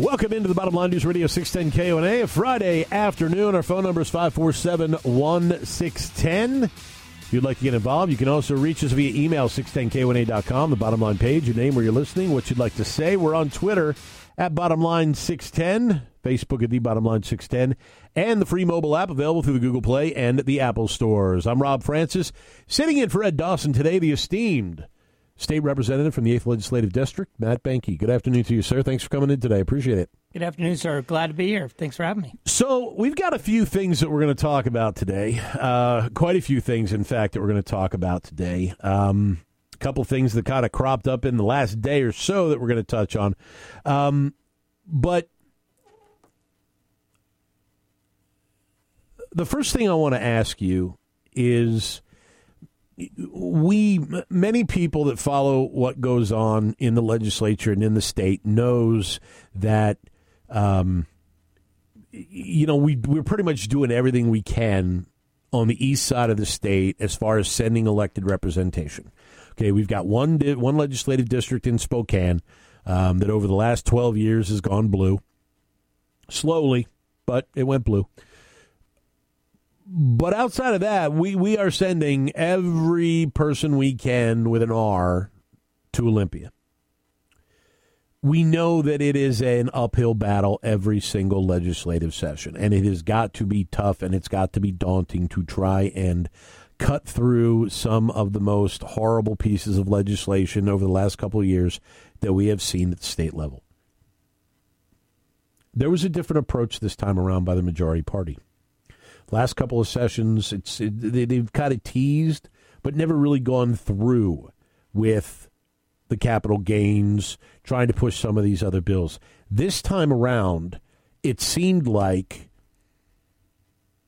Welcome into the Bottom Line News Radio 610 KONA. A Friday afternoon. Our phone number is 547 1610. If you'd like to get involved, you can also reach us via email, 610KONA.com, the bottom line page, your name, where you're listening, what you'd like to say. We're on Twitter at Bottom Line 610, Facebook at the Bottom Line 610, and the free mobile app available through the Google Play and the Apple stores. I'm Rob Francis, sitting in for Ed Dawson today, the esteemed State Representative from the 8th Legislative District, Matt Boehnke. Good afternoon to you, sir. Thanks for coming in today. Appreciate it. Good afternoon, sir. Glad to be here. Thanks for having me. So, we've got a few things that we're going to talk about today. Uh, quite a few things, in fact, that we're going to talk about today. Um, a couple things that kind of cropped up in the last day or so that we're going to touch on. Um, but the first thing I want to ask you is we many people that follow what goes on in the legislature and in the state knows that um, you know we we're pretty much doing everything we can on the east side of the state as far as sending elected representation. Okay, we've got one di- one legislative district in Spokane um, that over the last twelve years has gone blue, slowly, but it went blue but outside of that, we, we are sending every person we can with an R to Olympia. We know that it is an uphill battle every single legislative session, and it has got to be tough and it's got to be daunting to try and cut through some of the most horrible pieces of legislation over the last couple of years that we have seen at the state level. There was a different approach this time around by the majority party. Last couple of sessions, it's it, they've kind of teased, but never really gone through with the capital gains, trying to push some of these other bills. This time around, it seemed like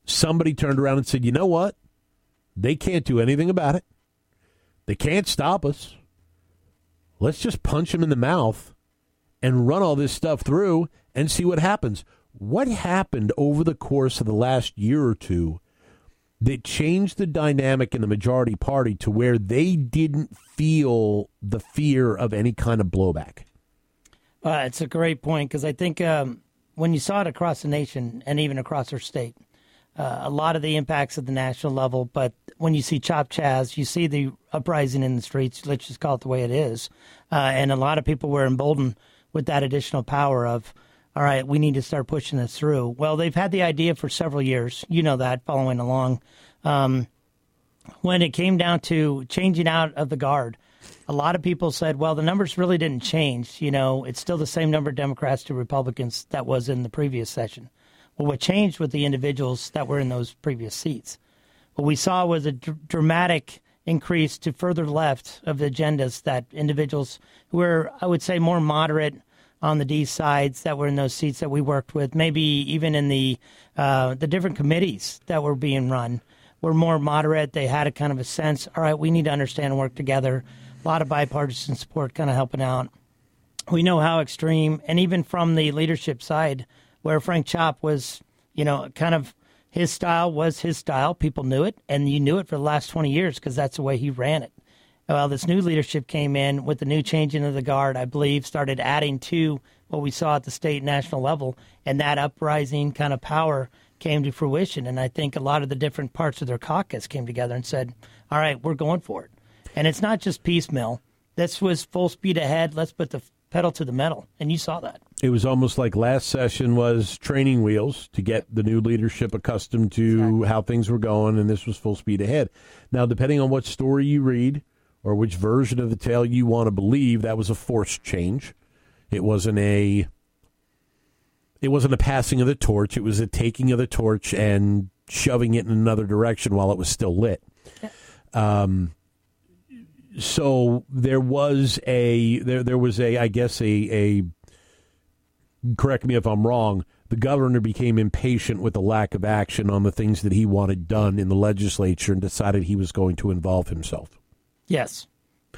somebody turned around and said, "You know what? They can't do anything about it. They can't stop us. Let's just punch them in the mouth and run all this stuff through and see what happens." What happened over the course of the last year or two that changed the dynamic in the majority party to where they didn't feel the fear of any kind of blowback? Uh, it's a great point because I think um, when you saw it across the nation and even across our state, uh, a lot of the impacts at the national level, but when you see Chop Chaz, you see the uprising in the streets, let's just call it the way it is. Uh, and a lot of people were emboldened with that additional power of, all right, we need to start pushing this through. Well, they've had the idea for several years. You know that, following along. Um, when it came down to changing out of the guard, a lot of people said, well, the numbers really didn't change. You know, it's still the same number of Democrats to Republicans that was in the previous session. Well, what changed with the individuals that were in those previous seats? What we saw was a dr- dramatic increase to further left of the agendas that individuals who were, I would say, more moderate on the D sides that were in those seats that we worked with, maybe even in the uh, the different committees that were being run, were more moderate. They had a kind of a sense, all right, we need to understand and work together. A lot of bipartisan support kind of helping out. We know how extreme, and even from the leadership side, where Frank Chopp was, you know, kind of his style was his style. People knew it, and you knew it for the last 20 years because that's the way he ran it well, this new leadership came in with the new changing of the guard, I believe, started adding to what we saw at the state and national level, and that uprising kind of power came to fruition. And I think a lot of the different parts of their caucus came together and said, all right, we're going for it. And it's not just piecemeal. This was full speed ahead. Let's put the pedal to the metal. And you saw that. It was almost like last session was training wheels to get the new leadership accustomed to exactly. how things were going, and this was full speed ahead. Now, depending on what story you read, or which version of the tale you want to believe, that was a forced change. It wasn't a it wasn't a passing of the torch, it was a taking of the torch and shoving it in another direction while it was still lit. Um, so there was a there there was a I guess a a correct me if I'm wrong, the governor became impatient with the lack of action on the things that he wanted done in the legislature and decided he was going to involve himself. Yes.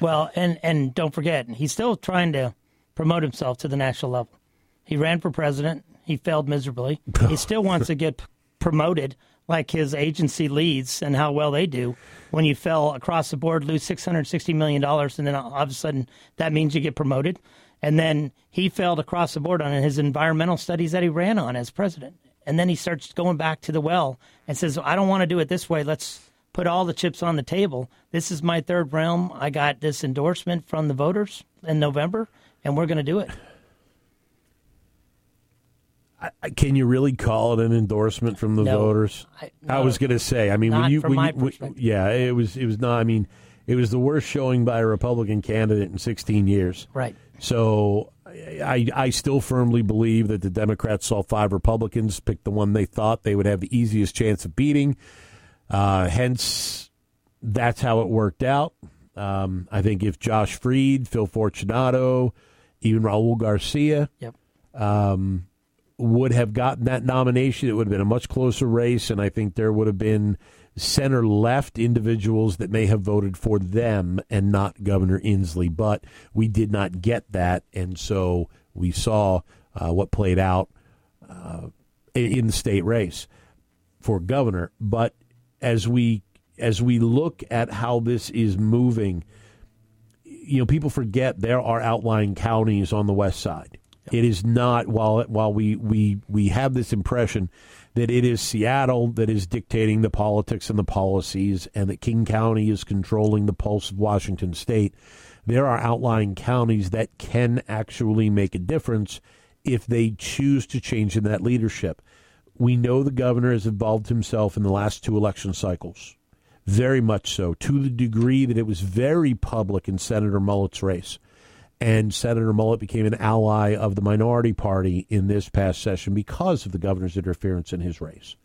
Well, and and don't forget, he's still trying to promote himself to the national level. He ran for president. He failed miserably. he still wants to get promoted like his agency leads and how well they do. When you fell across the board, lose six hundred sixty million dollars, and then all of a sudden that means you get promoted. And then he failed across the board on his environmental studies that he ran on as president. And then he starts going back to the well and says, "I don't want to do it this way. Let's put all the chips on the table. This is my third realm. I got this endorsement from the voters in November, and we're going to do it." I, can you really call it an endorsement from the No. voters? I- I was going to say. I mean, when you, when you, when- yeah, it was. It was not. I mean, it was the worst showing by a Republican candidate in 16 years. Right. So I, I still firmly believe that the Democrats saw five Republicans, picked the one they thought they would have the easiest chance of beating. Uh, hence, that's how it worked out. Um, I think if Josh Freed, Phil Fortunato, even Raul Garcia Yep. would have gotten that nomination, it would have been a much closer race, and I think there would have been center left individuals that may have voted for them and not Governor Inslee. But we did not get that, and so we saw uh, what played out uh, in the state race for governor. But as we as we look at how this is moving, you know, people forget there are outlying counties on the west side. It is not while while we we we have this impression that it is Seattle that is dictating the politics and the policies, and that King County is controlling the pulse of Washington State. There are outlying counties that can actually make a difference if they choose to change in that leadership. We know the governor has involved himself in the last two election cycles. Very much so, to the degree that it was very public in Senator Mullet's race. And Senator Mullet became an ally of the minority party in this past session because of the governor's interference in his race.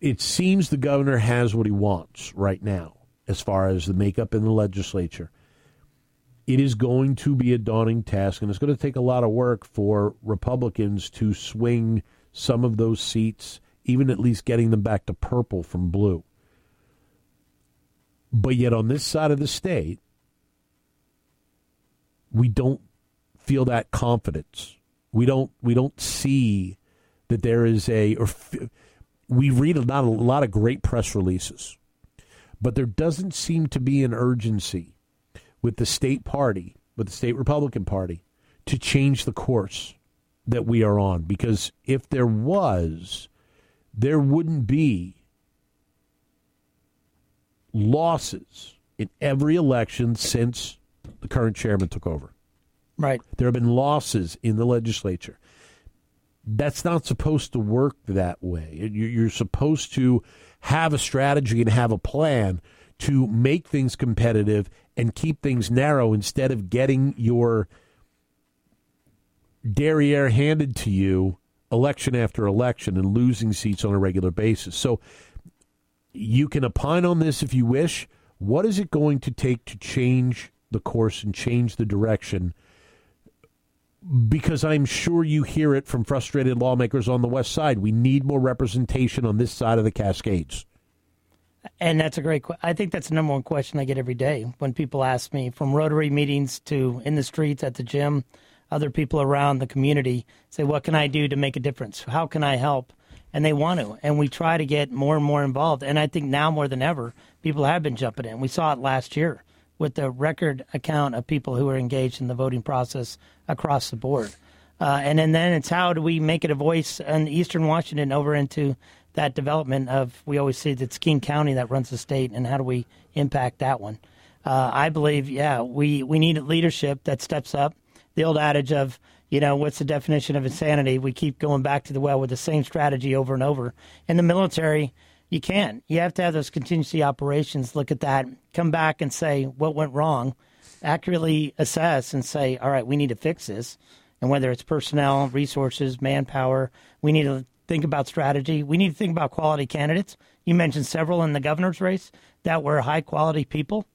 It seems the governor has what he wants right now as far as the makeup in the legislature. It is going to be a daunting task, and it's going to take a lot of work for Republicans to swing some of those seats, even at least getting them back to purple from blue. But yet, on this side of the state, we don't feel that confidence. We don't. We don't see that there is a. Or we read a lot, a lot of great press releases, but there doesn't seem to be an urgency with the state party, with the state Republican Party, to change the course that we are on. Because if there was, there wouldn't be losses in every election since the current chairman took over. Right. There have been losses in the legislature. That's not supposed to work that way. You- You're supposed to have a strategy and have a plan to make things competitive and keep things narrow instead of getting your derriere handed to you election after election and losing seats on a regular basis. So you can opine on this if you wish. What is it going to take to change the course and change the direction? Because I'm sure you hear it from frustrated lawmakers on the West Side. We need more representation on this side of the Cascades. And that's a great. que- I think that's the number one question I get every day when people ask me, from Rotary meetings to in the streets, at the gym, other people around the community say, "What can I do to make a difference? How can I help?" And they want to, and we try to get more and more involved. And I think now more than ever, people have been jumping in. We saw it last year with the record account of people who are engaged in the voting process across the board. Uh, and then, then it's how do we make it a voice in Eastern Washington over into that development of we always say it's King County that runs the state, and how do we impact that one? Uh, I believe, yeah, we we need leadership that steps up. The old adage of you know what's the definition of insanity? We keep going back to the well with the same strategy over and over. In the military, you can't. You have to have those contingency operations. Look at that, come back and say what went wrong, accurately assess and say, all right, we need to fix this. And whether it's personnel, resources, manpower, we need to think about strategy. We need to think about quality candidates. You mentioned several in the governor's race that were high quality people.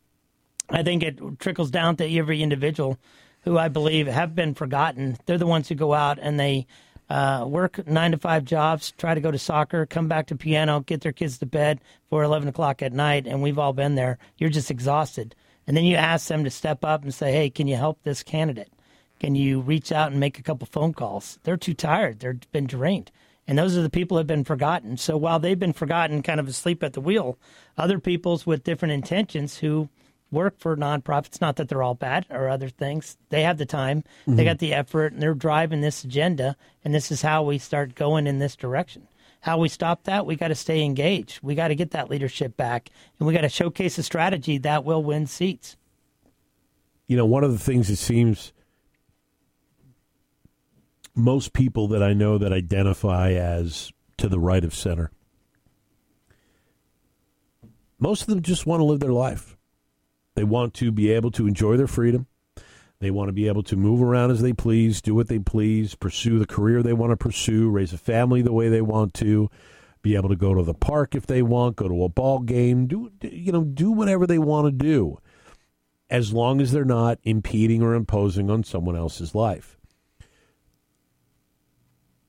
I think it trickles down to every individual who I believe have been forgotten. They're the ones who go out and they uh, work nine to five jobs, try to go to soccer, come back to piano, get their kids to bed for 11 o'clock at night, and we've all been there. You're just exhausted. And then you ask them to step up and say, hey, can you help this candidate? Can you reach out and make a couple phone calls? They're too tired. They've been drained. And those are the people who have been forgotten. So while they've been forgotten, kind of asleep at the wheel, other people's with different intentions who work for nonprofits, not that they're all bad or other things, they have the time, mm-hmm. they got the effort, and they're driving this agenda. And this is how we start going in this direction. How we stop that, we got to stay engaged. We got to get that leadership back, and we got to showcase a strategy that will win seats. You know, one of the things it seems most people that I know that identify as to the right of center, most of them just want to live their life. They want to be able to enjoy their freedom. They want to be able to move around as they please, do what they please, pursue the career they want to pursue, raise a family the way they want to, be able to go to the park if they want, go to a ball game, do you know, do whatever they want to do as long as they're not impeding or imposing on someone else's life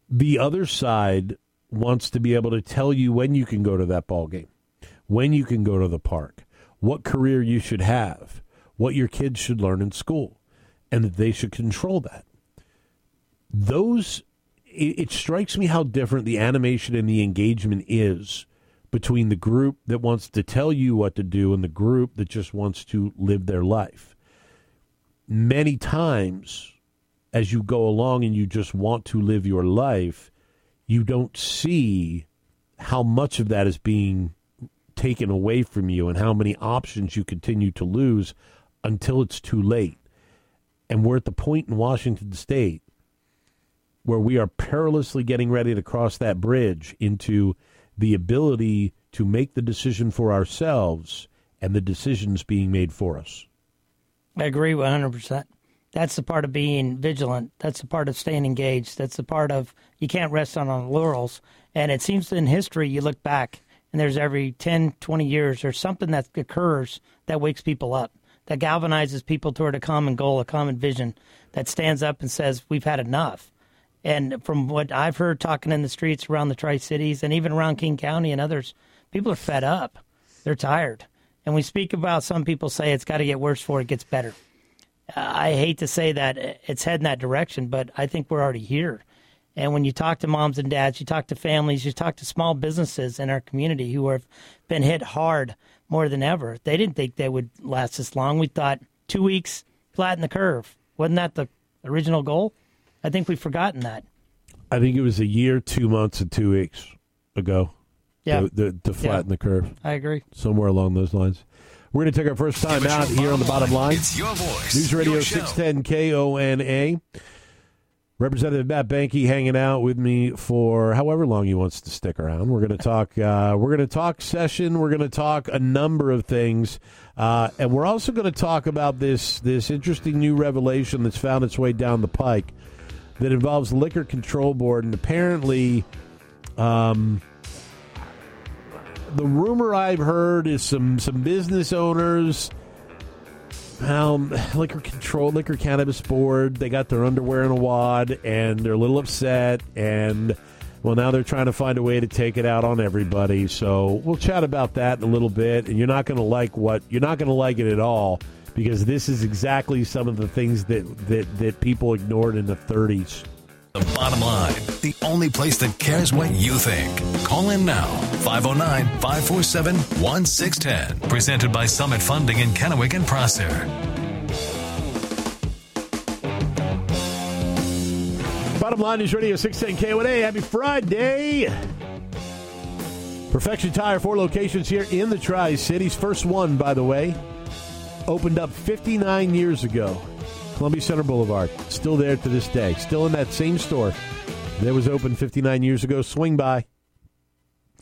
the other side wants to be able to tell you when you can go to that ball game, when you can go to the park, what career you should have, what your kids should learn in school, and that they should control that. Those, it, it strikes me how different the animation and the engagement is between the group that wants to tell you what to do and the group that just wants to live their life. Many times, as you go along and you just want to live your life, you don't see how much of that is being taken away from you and how many options you continue to lose until it's too late. And we're at the point in Washington state where we are perilously getting ready to cross that bridge into the ability to make the decision for ourselves and the decisions being made for us. I agree 100% that's the part of being vigilant. That's the part of staying engaged. That's the part of you can't rest on, on laurels. And it seems in history, you look back and there's every 10, 20 years, there's something that occurs that wakes people up, that galvanizes people toward a common goal, a common vision, that stands up and says, we've had enough. And from what I've heard talking in the streets around the Tri Cities and even around King County and others, people are fed up. They're tired. And we speak about some people say it's got to get worse before it gets better. Uh, I hate to say that it's heading that direction, but I think we're already here. And when you talk to moms and dads, you talk to families, you talk to small businesses in our community who have been hit hard more than ever. They didn't think they would last this long. We thought two weeks, flatten the curve. Wasn't that the original goal? I think we've forgotten that. I think it was a year, two months, and two weeks ago. Yeah, to, to, to flatten yeah. the curve. I agree. Somewhere along those lines. We're going to take our first time out here on the bottom line. It's your voice. News Radio 610 KONA. Representative Matt Boehnke hanging out with me for however long he wants to stick around. We're going to talk. Uh, we're going to talk session. We're going to talk a number of things, uh, and we're also going to talk about this this interesting new revelation that's found its way down the pike that involves Liquor Control Board, and apparently, um, the rumor I've heard is some some business owners, um, liquor control, liquor cannabis board. They got their underwear in a wad, and they're a little upset. And well, now they're trying to find a way to take it out on everybody. So we'll chat about that in a little bit. And you're not going to like what you're not going to like it at all because this is exactly some of the things that that that people ignored in the 30s. The bottom line, the only place that cares what you think. Call in now, 509 547 1610. Presented by Summit Funding in Kennewick and Prosser. Bottom line is Radio 610 KONA. Happy Friday. Perfection Tire, four locations here in the Tri Cities. First one, by the way, opened up 59 years ago. Columbia Center Boulevard. Still there to this day. Still in that same store that was open 59 years ago. Swing by.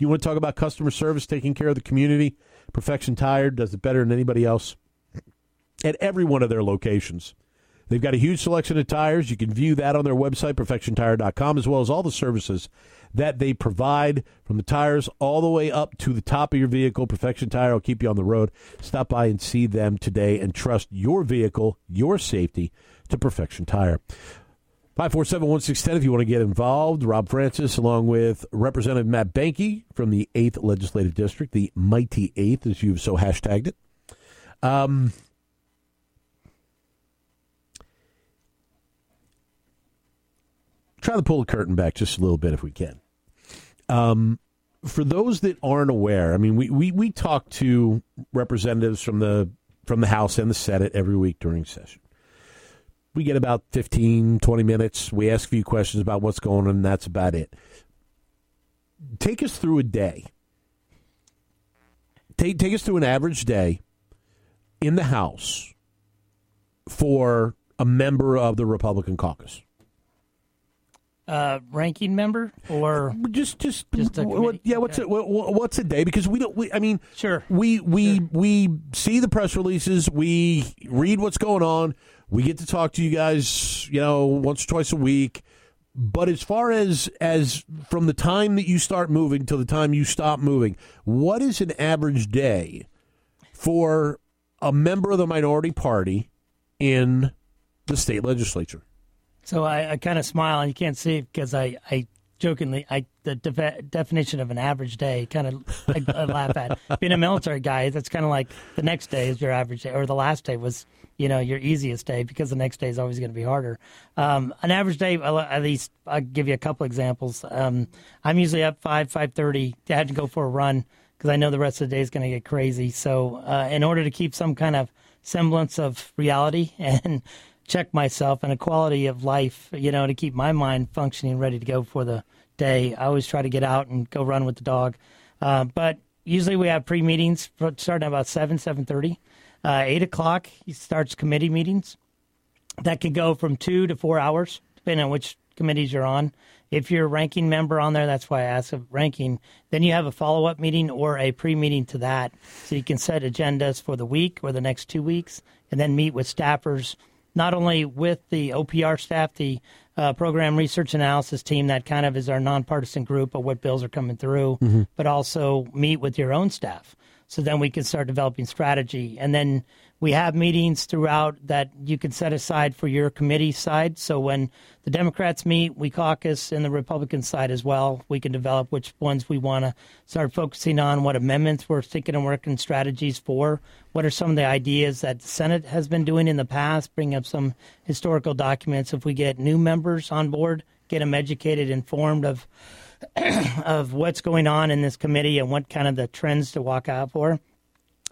You want to talk about customer service, taking care of the community? Perfection Tire does it better than anybody else at every one of their locations. They've got a huge selection of tires. You can view that on their website, perfectiontire.com, as well as all the services that they provide from the tires all the way up to the top of your vehicle. Perfection Tire will keep you on the road. Stop by and see them today and trust your vehicle, your safety to Perfection Tire. 547 1610 if you want to get involved. Rob Francis, along with Representative Matt Boehnke from the 8th Legislative District, the mighty 8th, as you've so hashtagged it. Um, try to pull the curtain back just a little bit if we can. Um, for those that aren't aware, I mean, we, we, we talk to representatives from the from the House and the Senate every week during session. We get about 15, 20 minutes. We ask a few questions about what's going on, and that's about it. Take us through a day. Take, take us through an average day in the House for a member of the Republican caucus uh, ranking member or just just, just what, yeah what's okay. it what, what's a day? Because we don't we, I mean sure. we we sure. we see the press releases we read what's going on we get to talk to you guys you know once or twice a week. But as far as as from the time that you start moving till the time you stop moving what is an average day for a member of the minority party in the state legislature so I, I kind of smile, and you can't see it because I, I jokingly, I the de- definition of an average day kind of I, I laugh at. Being a military guy, that's kind of like the next day is your average day, or the last day was, you know, your easiest day because the next day is always going to be harder. Um, an average day, at least, I'll give you a couple examples. Um, I'm usually up five, five thirty. I had to go for a run because I know the rest of the day is going to get crazy. So, uh, in order to keep some kind of semblance of reality and check myself and a quality of life, you know, to keep my mind functioning, ready to go for the day. I always try to get out and go run with the dog. Uh, but usually we have pre meetings starting about seven, seven thirty. Uh, Eight o'clock he starts committee meetings. That can go from two to four hours, depending on which committees you're on. If you're a ranking member on there, that's why I asked ranking. Then you have a follow up meeting or a pre meeting to that, so you can set agendas for the week or the next two weeks, and then meet with staffers not only with the OPR staff, the uh, program research analysis team, that kind of is our nonpartisan group of what bills are coming through, mm-hmm. but also meet with your own staff. So then we can start developing strategy. And then we have meetings throughout that you can set aside for your committee side. So when the Democrats meet, we caucus, and the Republican side as well. We can develop which ones we want to start focusing on, what amendments we're thinking and working strategies for, what are some of the ideas that the Senate has been doing in the past, bring up some historical documents. If we get new members on board, get them educated, informed of of what's going on in this committee and what kind of the trends to walk out for.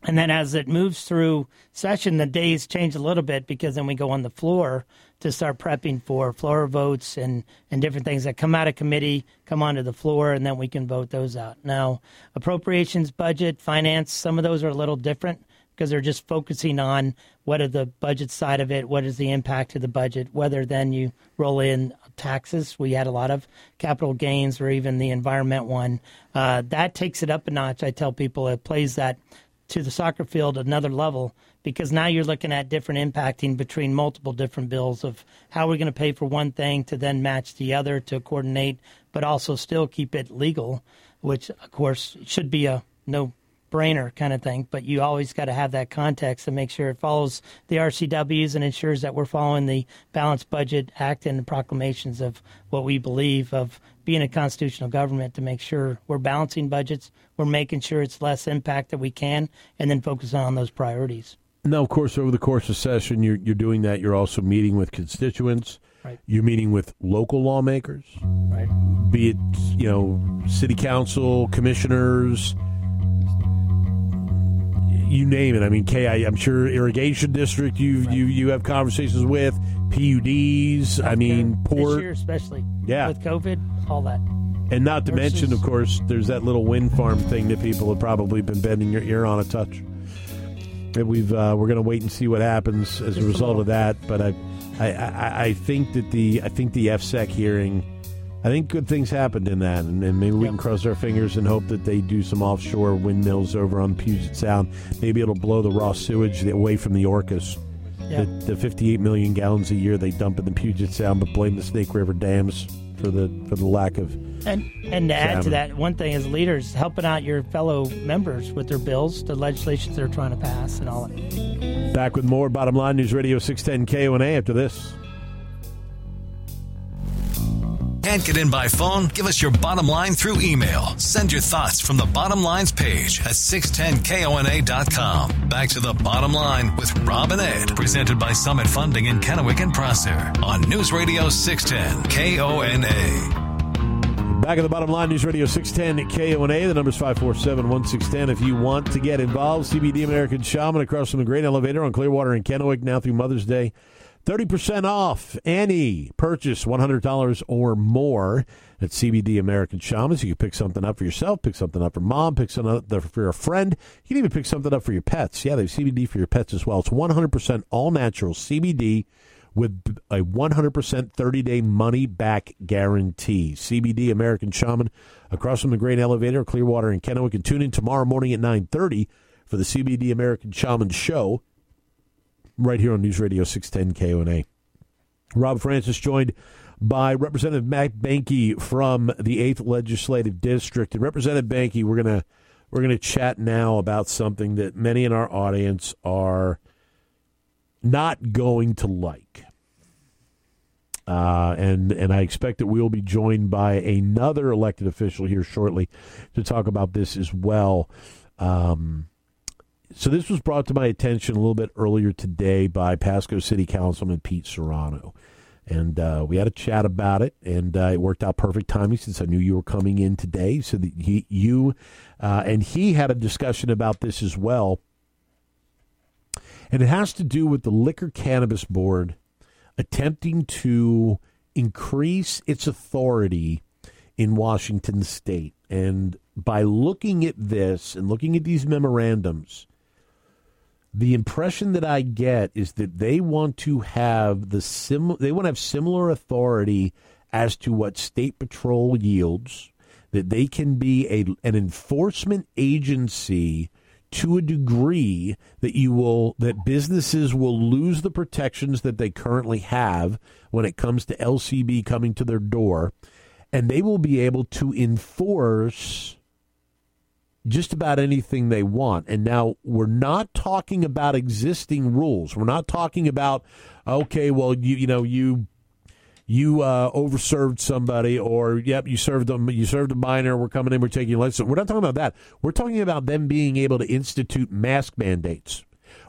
And then as it moves through session, the days change a little bit because then we go on the floor to start prepping for floor votes and, and different things that come out of committee, come onto the floor, and then we can vote those out. Now, appropriations, budget, finance, some of those are a little different because they're just focusing on what are the budget side of it, what is the impact of the budget, whether then you roll in taxes. We had a lot of capital gains or even the environment one. Uh, that takes it up a notch. I tell people it plays that to the soccer field another level because now you're looking at different impacting between multiple different bills of how we're going to pay for one thing to then match the other to coordinate, but also still keep it legal, which of course should be a no brainer kind of thing. But you always got to have that context to make sure it follows the RCWs and ensures that we're following the Balanced Budget Act and the proclamations of what we believe of being a constitutional government to make sure we're balancing budgets, we're making sure it's less impact that we can, and then focus on those priorities. Now, of course, over the course of session, you're, you're doing that. You're also meeting with constituents. Right. You're meeting with local lawmakers. Right. Be it, you know, city council, commissioners, you name it. I mean, K. I, I'm sure irrigation district. You right. you you have conversations with PUDs. I mean, port. This year especially. Yeah. With COVID, all that. And not to Versus, mention, of course, there's that little wind farm thing that people have probably been bending your ear on a touch. And we've uh, we're going to wait and see what happens as a result of that. But I, I, I, I think that the I think the EFSEC hearing, I think good things happened in that, and, and maybe we yep. can cross our fingers and hope that they do some offshore windmills over on Puget Sound. Maybe it'll blow the raw sewage away from the Orcas. The, the 58 million gallons a year they dump in the Puget Sound, but blame the Snake River dams for the for the lack of. And and to add to that, one thing as leaders, helping out your fellow members with their bills, the legislations they're trying to pass, and all that. Back with more Bottom Line News Radio 610 KONA after this. Can't get in by phone? Give us your bottom line through email. Send your thoughts from the bottom lines page at 610kona.com. Back to the bottom line with Rob and Ed, presented by Summit Funding in Kennewick and Prosser on News Radio 610 KONA. Back at the bottom line, News Radio 610 KONA. The number's 547 1610. If you want to get involved, CBD American Shaman across from the Great Elevator on Clearwater and Kennewick now through Mother's Day. 30% off any purchase $100 or more at CBD American Shamans. You can pick something up for yourself, pick something up for mom, pick something up for a friend. You can even pick something up for your pets. Yeah, they have CBD for your pets as well. It's 100% all natural CBD with a 100% 30 day money back guarantee. CBD American Shaman across from the Great Elevator, Clearwater and Kennewick. And tune in tomorrow morning at 9.30 for the CBD American Shaman show right here on News Radio 610 KONA. Rob Francis joined by Representative Matt Boehnke from the 8th Legislative District. And Representative Boehnke, we're going to we're going to chat now about something that many in our audience are – not going to like. Uh, and and I expect that we will be joined by another elected official here shortly to talk about this as well. Um, so this was brought to my attention a little bit earlier today by Pasco City Councilman Pete Serrano, and uh, we had a chat about it, and uh, it worked out perfect timing since I knew you were coming in today. So that he, you, uh, and he had a discussion about this as well and it has to do with the Liquor Cannabis Board attempting to increase its authority in Washington state. And by looking at this and looking at these memorandums, the impression that I get is that they want to have the sim they want to have similar authority as to what state patrol yields that they can be a an enforcement agency to a degree that you will that businesses will lose the protections that they currently have when it comes to LCB coming to their door and they will be able to enforce just about anything they want. And now we're not talking about existing rules. We're not talking about okay, well you you know you you uh, overserved somebody, or yep, you served them, you served a minor. We're coming in, we're taking license. We're not talking about that. We're talking about them being able to institute mask mandates.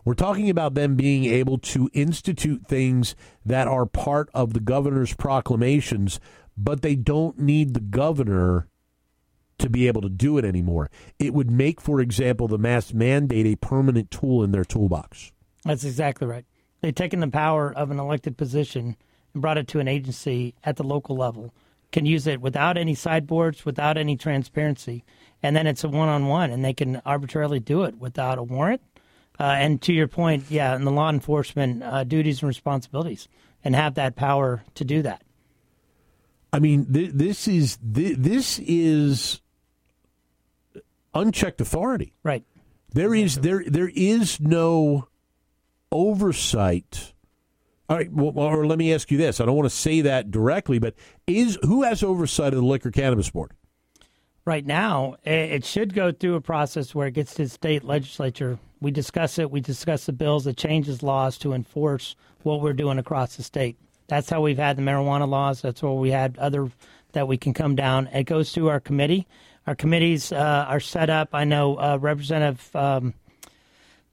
We're talking about them being able to institute things that are part of the governor's proclamations, but they don't need the governor to be able to do it anymore. It would make, for example, the mask mandate a permanent tool in their toolbox. That's exactly right. They've taken the power of an elected position and brought it to an agency at the local level can use it without any sideboards, without any transparency, and then it's a one-on-one, and they can arbitrarily do it without a warrant. Uh, and to your point, yeah, and the law enforcement uh, duties and responsibilities, and have that power to do that. I mean, th- this is th- this is unchecked authority. Right. There is there there is no oversight all right. Well, or let me ask you this. I don't want to say that directly, but is who has oversight of the Liquor Cannabis Board? Right now, eh, it should go through a process where it gets to the state legislature. We discuss it. We discuss the bills that changes laws to enforce what we're doing across the state. That's how we've had the marijuana laws. That's where we had other that we can come down. It goes through our committee. Our committees uh, are set up. I know uh, Representative um,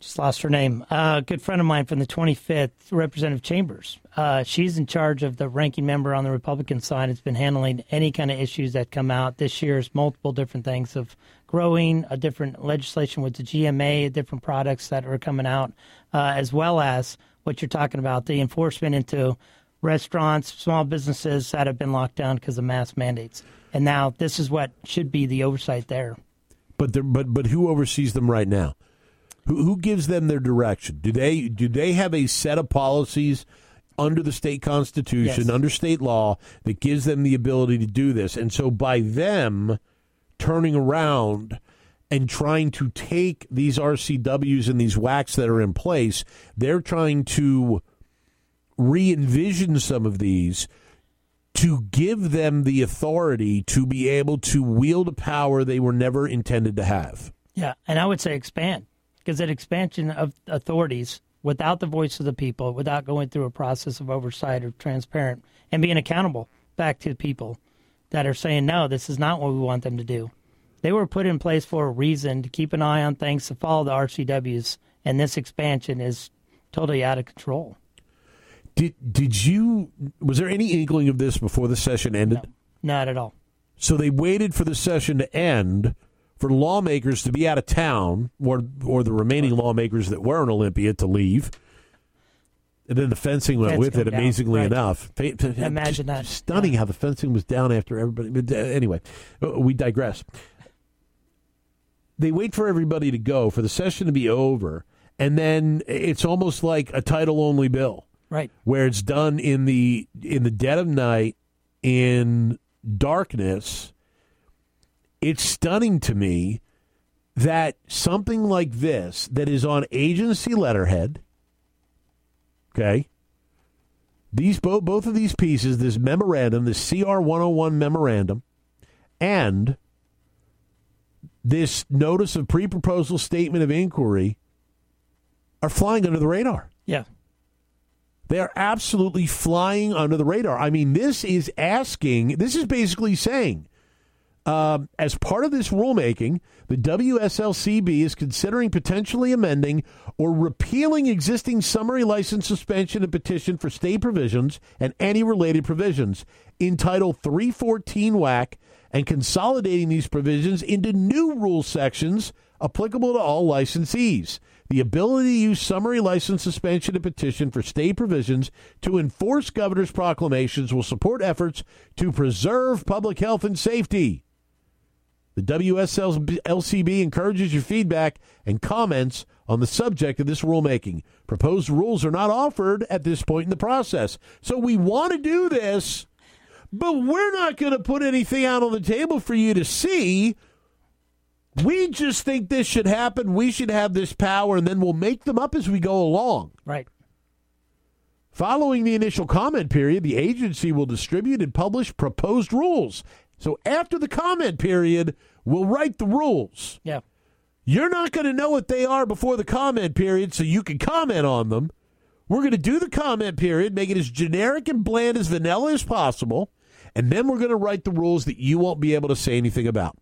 just lost her name. Uh, a good friend of mine from the 25th, Representative Chambers. Uh, she's in charge of the ranking member on the Republican side. Has been handling any kind of issues that come out this year's multiple different things of growing a different legislation with the GMA, different products that are coming out, uh, as well as what you're talking about the enforcement into restaurants, small businesses that have been locked down because of mask mandates. And now this is what should be the oversight there. But but but who oversees them right now? Who, who gives them their direction? Do they do they have a set of policies under the state constitution, yes. under state law, that gives them the ability to do this? And so by them turning around and trying to take these RCWs and these WACs that are in place, they're trying to re envision some of these to give them the authority to be able to wield a power they were never intended to have. Yeah, and I would say expand because that expansion of authorities without the voice of the people, without going through a process of oversight or transparent and being accountable back to the people, that are saying no, this is not what we want them to do. They were put in place for a reason to keep an eye on things, to follow the RCWs, and this expansion is totally out of control. Did did you was there any inkling of this before the session ended? No, not at all. So they waited for the session to end for lawmakers to be out of town, or or the remaining lawmakers that were in Olympia to leave. And then the fencing went Fence with it. down, Amazingly right. enough, Imagine that. Stunning how the fencing was down after everybody. But uh, anyway, uh, we digress. They wait for everybody to go for the session to be over, and then it's almost like a title only bill Right. where it's done in the in the dead of night in darkness it's stunning to me that something like this that is on agency letterhead okay these both both of these pieces this memorandum this CR 101 memorandum and this notice of pre-proposal statement of inquiry are flying under the radar Yeah. They are absolutely flying under the radar. I mean, this is asking, this is basically saying, um, as part of this rulemaking, the WSLCB is considering potentially amending or repealing existing summary license suspension and petition for stay provisions and any related provisions in Title 314 WAC and consolidating these provisions into new rule sections applicable to all licensees. The ability to use summary license suspension and petition for stay provisions to enforce governor's proclamations will support efforts to preserve public health and safety. The WSLCB encourages your feedback and comments on the subject of this rulemaking. Proposed rules are not offered at this point in the process. So we want to do this, but we're not going to put anything out on the table for you to see. We just think this should happen. We should have this power, and then we'll make them up as we go along. Right. Following the initial comment period, the agency will distribute and publish proposed rules. So after the comment period, we'll write the rules. Yeah. You're not going to know what they are before the comment period, so you can comment on them. We're going to do the comment period, make it as generic and bland as vanilla as possible, and then we're going to write the rules that you won't be able to say anything about.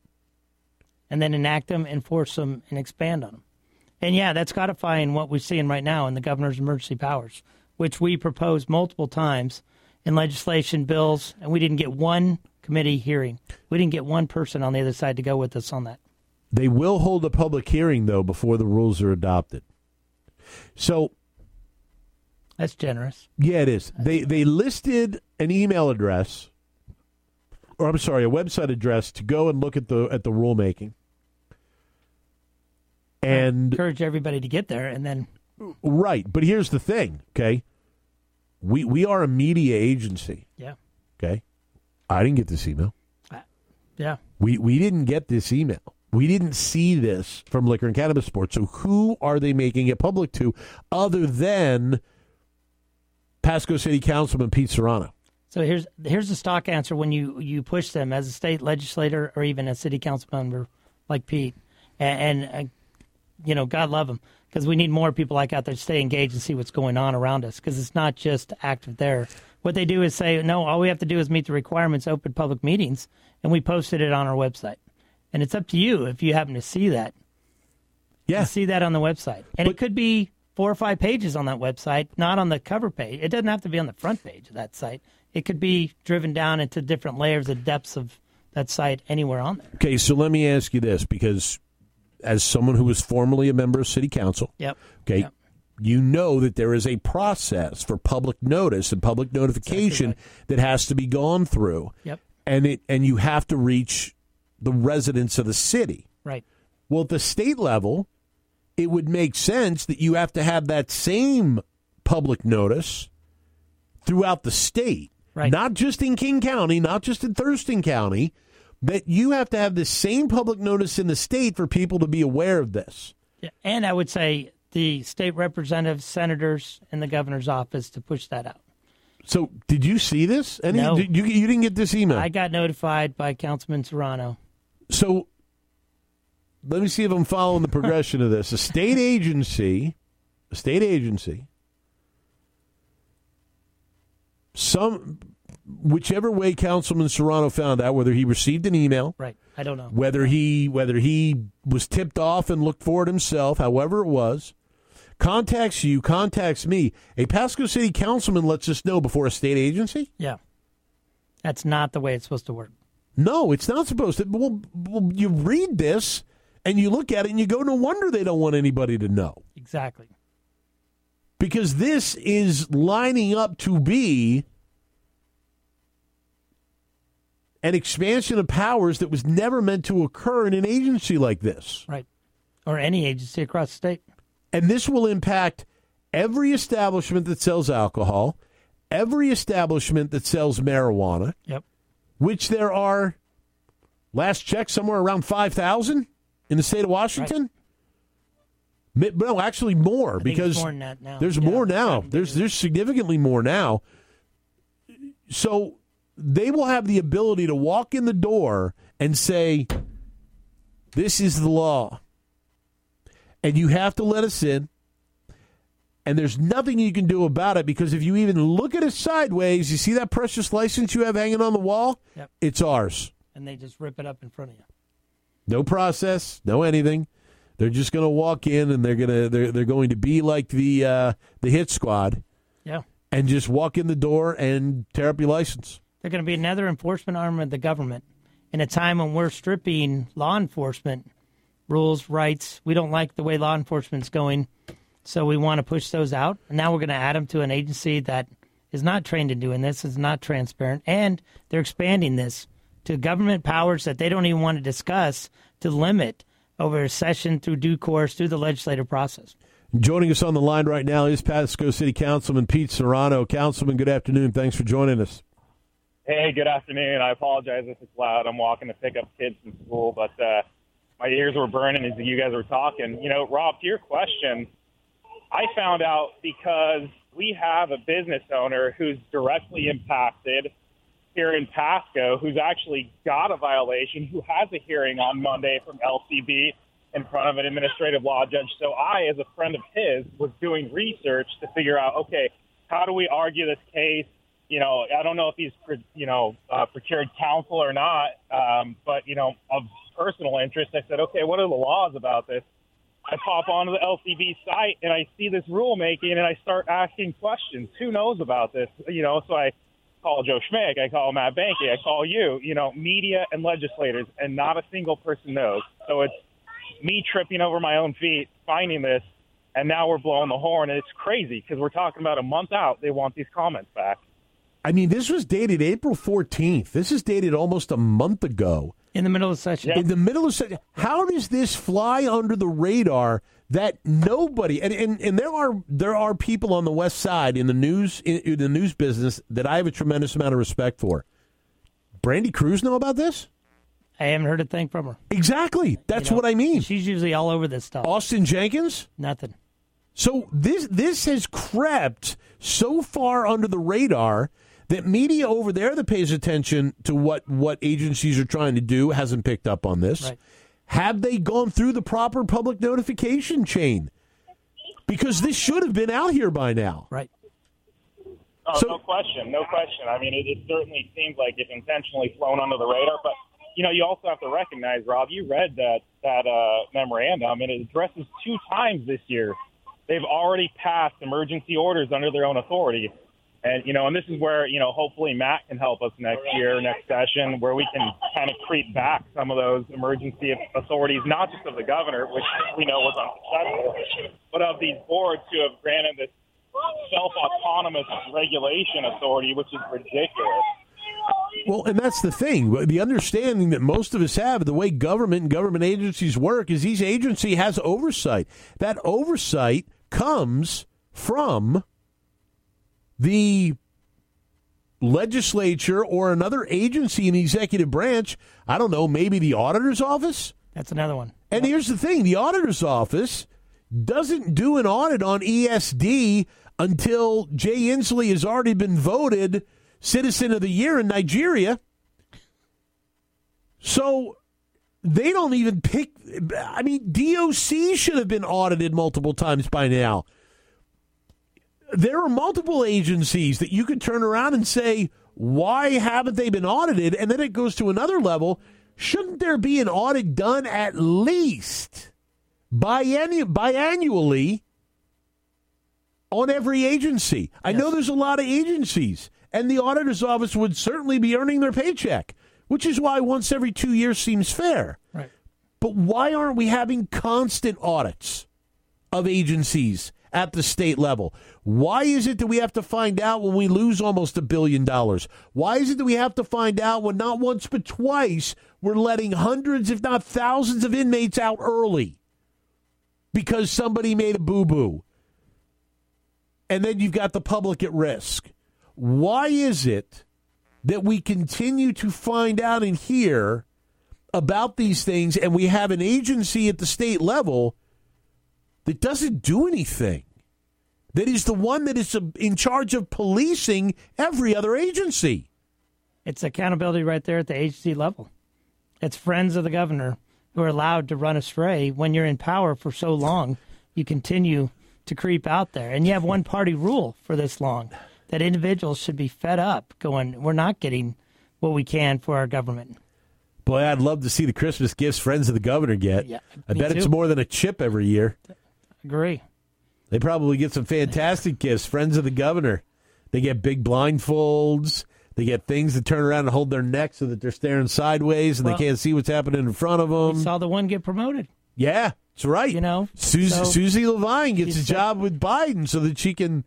And then enact them, enforce them, and expand on them. And yeah, that's codifying what we're seeing right now in the governor's emergency powers, which we proposed multiple times in legislation bills, and we didn't get one committee hearing. We didn't get one person on the other side to go with us on that. They will hold a public hearing, though, before the rules are adopted. So That's generous. Yeah, it is. They they listed an email address, or I'm sorry, a website address to go and look at the at the rulemaking. And Encourage everybody to get there, and then right, but here's the thing, okay? We we are a media agency, yeah, okay? I didn't get this email. yeah, We we didn't get this email. We didn't see this from Liquor and Cannabis Sports. So who are they making it public to, other than Pasco City Councilman Pete Serrano? So here's here's the stock answer when you you push them as a state legislator or even a city council member like Pete, and, and uh, you know God love them because we need more people like out there to stay engaged and see what's going on around us because it's not just active there. What they do is say no, all we have to do is meet the requirements, open public meetings, and we posted it on our website, and it's up to you if you happen to see that. Yeah. see that on the website, and it could be four or five pages on that website, not on the cover page. It doesn't have to be on the front page of that site. It could be driven down into different layers of depths of that site anywhere on there. Okay, so let me ask you this because as someone who was formerly a member of city council, Yep. okay, Yep. you know that there is a process for public notice and public notification that has to be gone through. Yep. And it and you have to reach the residents of the city. Right. Well, at the state level, it would make sense that you have to have that same public notice throughout the state, Right. not just in King County, not just in Thurston County, that you have to have the same public notice in the state for people to be aware of this. Yeah. And I would say the state representatives, senators, and the governor's office to push that out. So, did you see this? Any, No. did- you, you didn't get this email. I got notified by Councilman Serrano. So let me see if I'm following the progression of this. A state agency, a state agency, some whichever way Councilman Serrano found out, whether he received an email, Right. I don't know. whether he whether he was tipped off and looked for it himself, however it was, contacts you, contacts me. A Pasco City councilman lets us know before a state agency. Yeah. That's not the way it's supposed to work. No, it's not supposed to. Well, well, you read this and you look at it and you go, no wonder they don't want anybody to know. Exactly. Because this is lining up to be an expansion of powers that was never meant to occur in an agency like this. Right. Or any agency across the state. And this will impact every establishment that sells alcohol, every establishment that sells marijuana, Yep. which there are, last check, somewhere around 5,000 in the state of Washington. Mi- No, actually more I think it's because more than that now. there's Yeah, more now. There's there's significantly more now. So they will have the ability to walk in the door and say, "This is the law," and you have to let us in. And there's nothing you can do about it because if you even look at it sideways, you see that precious license you have hanging on the wall? Yep. It's ours. And they just rip it up in front of you. No process, no anything. They're just going to walk in and they're going to they're, they're going to be like the uh, the hit squad Yeah. and just walk in the door and tear up your license. They're going to be another enforcement arm of the government in a time when we're stripping law enforcement rules, rights. We don't like the way law enforcement's going, so we want to push those out. And now we're going to add them to an agency that is not trained in doing this, is not transparent, and they're expanding this to government powers that they don't even want to discuss to limit over a session through due course through the legislative process. Joining us on the line right now is Pasco City Councilman Pete Serrano. Councilman, good afternoon. Thanks for joining us. Hey, good afternoon. I apologize if it's loud. I'm walking to pick up kids from school, but uh, my ears were burning as you guys were talking. You know, Rob, to your question, I found out because we have a business owner who's directly impacted here in Pasco who's actually got a violation, who has a hearing on Monday from LCB in front of an administrative law judge. So I, as a friend of his, was doing research to figure out, okay, how do we argue this case? You know, I don't know if he's, you know, uh, procured counsel or not, um, but, you know, of personal interest, I said, okay, what are the laws about this? I pop onto the LCB site and I see this rulemaking and I start asking questions. Who knows about this? You know, so I call Joe Schmick, I call Matt Boehnke, I call you, you know, media and legislators, and not a single person knows. So it's me tripping over my own feet, finding this, and now we're blowing the horn. And it's crazy because we're talking about a month out. They want these comments back. I mean, this was dated April 14th. This is dated almost a month ago. In the middle of the session. In the middle of session. How does this fly under the radar that nobody and, and, and there are there are people on the west side in the news in, in the news business that I have a tremendous amount of respect for. Brandi Kruse know about this? I haven't heard a thing from her. Exactly. That's You know, what I mean. She's usually all over this stuff. Austin Jenkins? Nothing. So this this has crept so far under the radar that media over there that pays attention to what what agencies are trying to do hasn't picked up on this. Right. Have they gone through the proper public notification chain? Because this should have been out here by now. Right. Oh, So- no question, no question. I mean, it, it certainly seems like it's intentionally flown under the radar. But you know, you also have to recognize, Rob. You read that that uh, memorandum, and it addresses two times this year. They've already passed emergency orders under their own authority, and you know, and this is where you know, hopefully Matt can help us next year, next session, where we can kind of creep back some of those emergency authorities, not just of the governor, which we know was unsuccessful, but of these boards who have granted this self-autonomous regulation authority, which is ridiculous. Well, and that's the thing. The understanding that most of us have the way government and government agencies work is each agency has oversight. That oversight comes from the legislature or another agency in the executive branch. I don't know, maybe the auditor's office? That's another one. And here's the thing the auditor's office doesn't do an audit on ESD until Jay Inslee has already been voted Citizen of the Year in Nigeria. So they don't even pick. I mean, DOC should have been audited multiple times by now. There are multiple agencies that you could turn around and say, Why haven't they been audited? And then it goes to another level. Shouldn't there be an audit done at least bienni- biannually on every agency? I know there's a lot of agencies, and the auditor's office would certainly be earning their paycheck, which is why once every two years seems fair. Right. But why aren't we having constant audits of agencies at the state level? Why is it that we have to find out when we lose almost a billion dollars? Why is it that we have to find out when not once but twice we're letting hundreds, if not thousands, of inmates out early because somebody made a boo boo? And then you've got the public at risk. Why is it that we continue to find out and hear about these things and we have an agency at the state level that doesn't do anything? That is the one that is in charge of policing every other agency. It's accountability right there at the agency level. It's friends of the governor who are allowed to run astray when you're in power for so long. You continue to creep out there, and you have one party rule for this long. That individuals should be fed up, going, "We're not getting what we can for our government." Boy, I'd love to see the Christmas gifts friends of the governor get. Yeah, I bet it's more than a chip every year. Agree. They probably get some fantastic gifts. Friends of the governor. They get big blindfolds. They get things to turn around and hold their neck so that they're staring sideways and Well- they can't see what's happening in front of them. Saw the one get promoted. yeah, that's right. You know, Susie, so- Suzi LeVine gets a job with Biden so that she can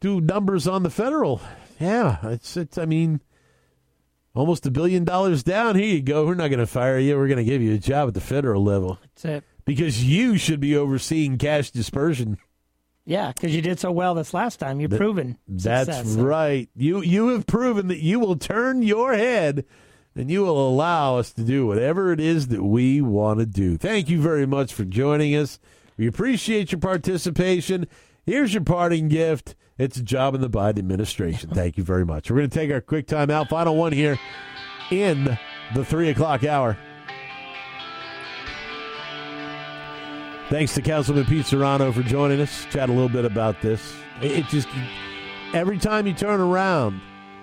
do numbers on the federal. Yeah, it's it's. I mean, almost a billion dollars down. Here you go. We're not going to fire you. We're going to give you a job at the federal level That's it. Because you should be overseeing cash dispersion. Yeah, because you did so well this last time. You're proven. That's success. right. You you have proven that you will turn your head and you will allow us to do whatever it is that we want to do. Thank you very much for joining us. We appreciate your participation. Here's your parting gift. It's a job in the Biden administration. Thank you very much. We're going to take our quick time out. Final one here in the three o'clock hour. Thanks to Councilman Pete Serrano for joining us. Chat a little bit about this. It, just every time you turn around,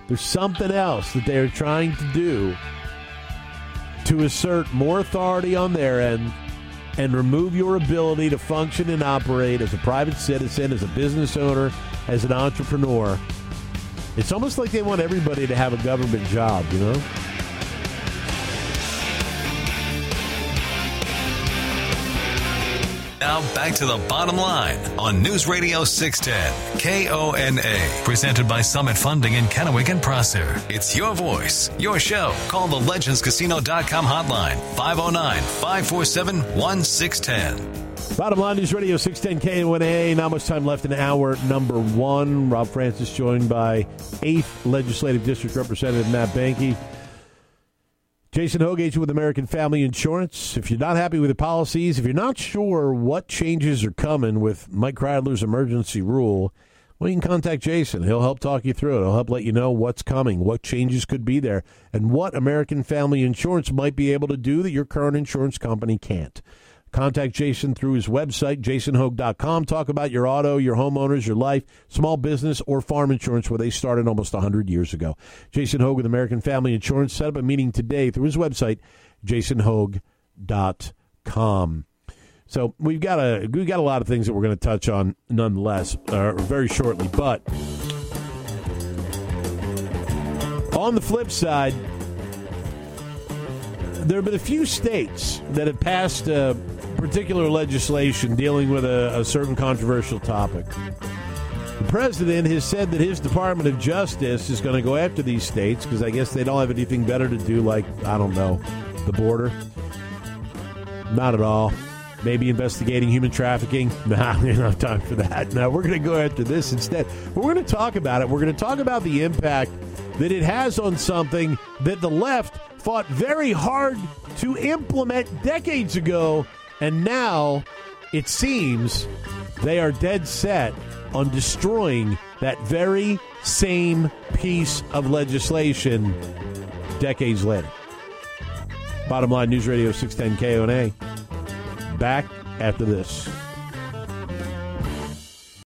there's something else that they are trying to do to assert more authority on their end and remove your ability to function and operate as a private citizen, as a business owner, as an entrepreneur. It's almost like they want everybody to have a government job, you know? Now back to the bottom line on News Radio 610 KONA, presented by Summit Funding in Kennewick and Prosser. It's your voice, your show. Call the legendscasino.com hotline 509 547 1610. Bottom line News Radio 610 KONA. Not much time left in hour number one. Rob Francis joined by 8th Legislative District Representative Matt Boehnke. Jason Hogue, agent with American Family Insurance. If you're not happy with the policies, if you're not sure what changes are coming with Mike Kreidler's emergency rule, well, you can contact Jason. He'll help talk you through it. He'll help let you know what's coming, what changes could be there, and what American Family Insurance might be able to do that your current insurance company can't. Contact Jason through his website, jasonhogue.com. Talk about your auto, your homeowners, your life, small business, or farm insurance where they started almost 100 years ago. Jason Hogue with American Family Insurance set up a meeting today through his website, jasonhogue.com. So we've got a we've got a lot of things that we're going to touch on, nonetheless, uh, very shortly. But on the flip side, there have been a few states that have passed uh, particular legislation dealing with a, a certain controversial topic. The president has said that his Department of Justice is going to go after these states because I guess they don't have anything better to do, like, I don't know, the border. Not at all. Maybe investigating human trafficking. Nah, we don't have time for that. No, we're going to go after this instead. But we're going to talk about it. We're going to talk about the impact that it has on something that the left fought very hard to implement decades ago. And now it seems they are dead set on destroying that very same piece of legislation decades later. Bottom line News Radio 610 KONA. Back after this.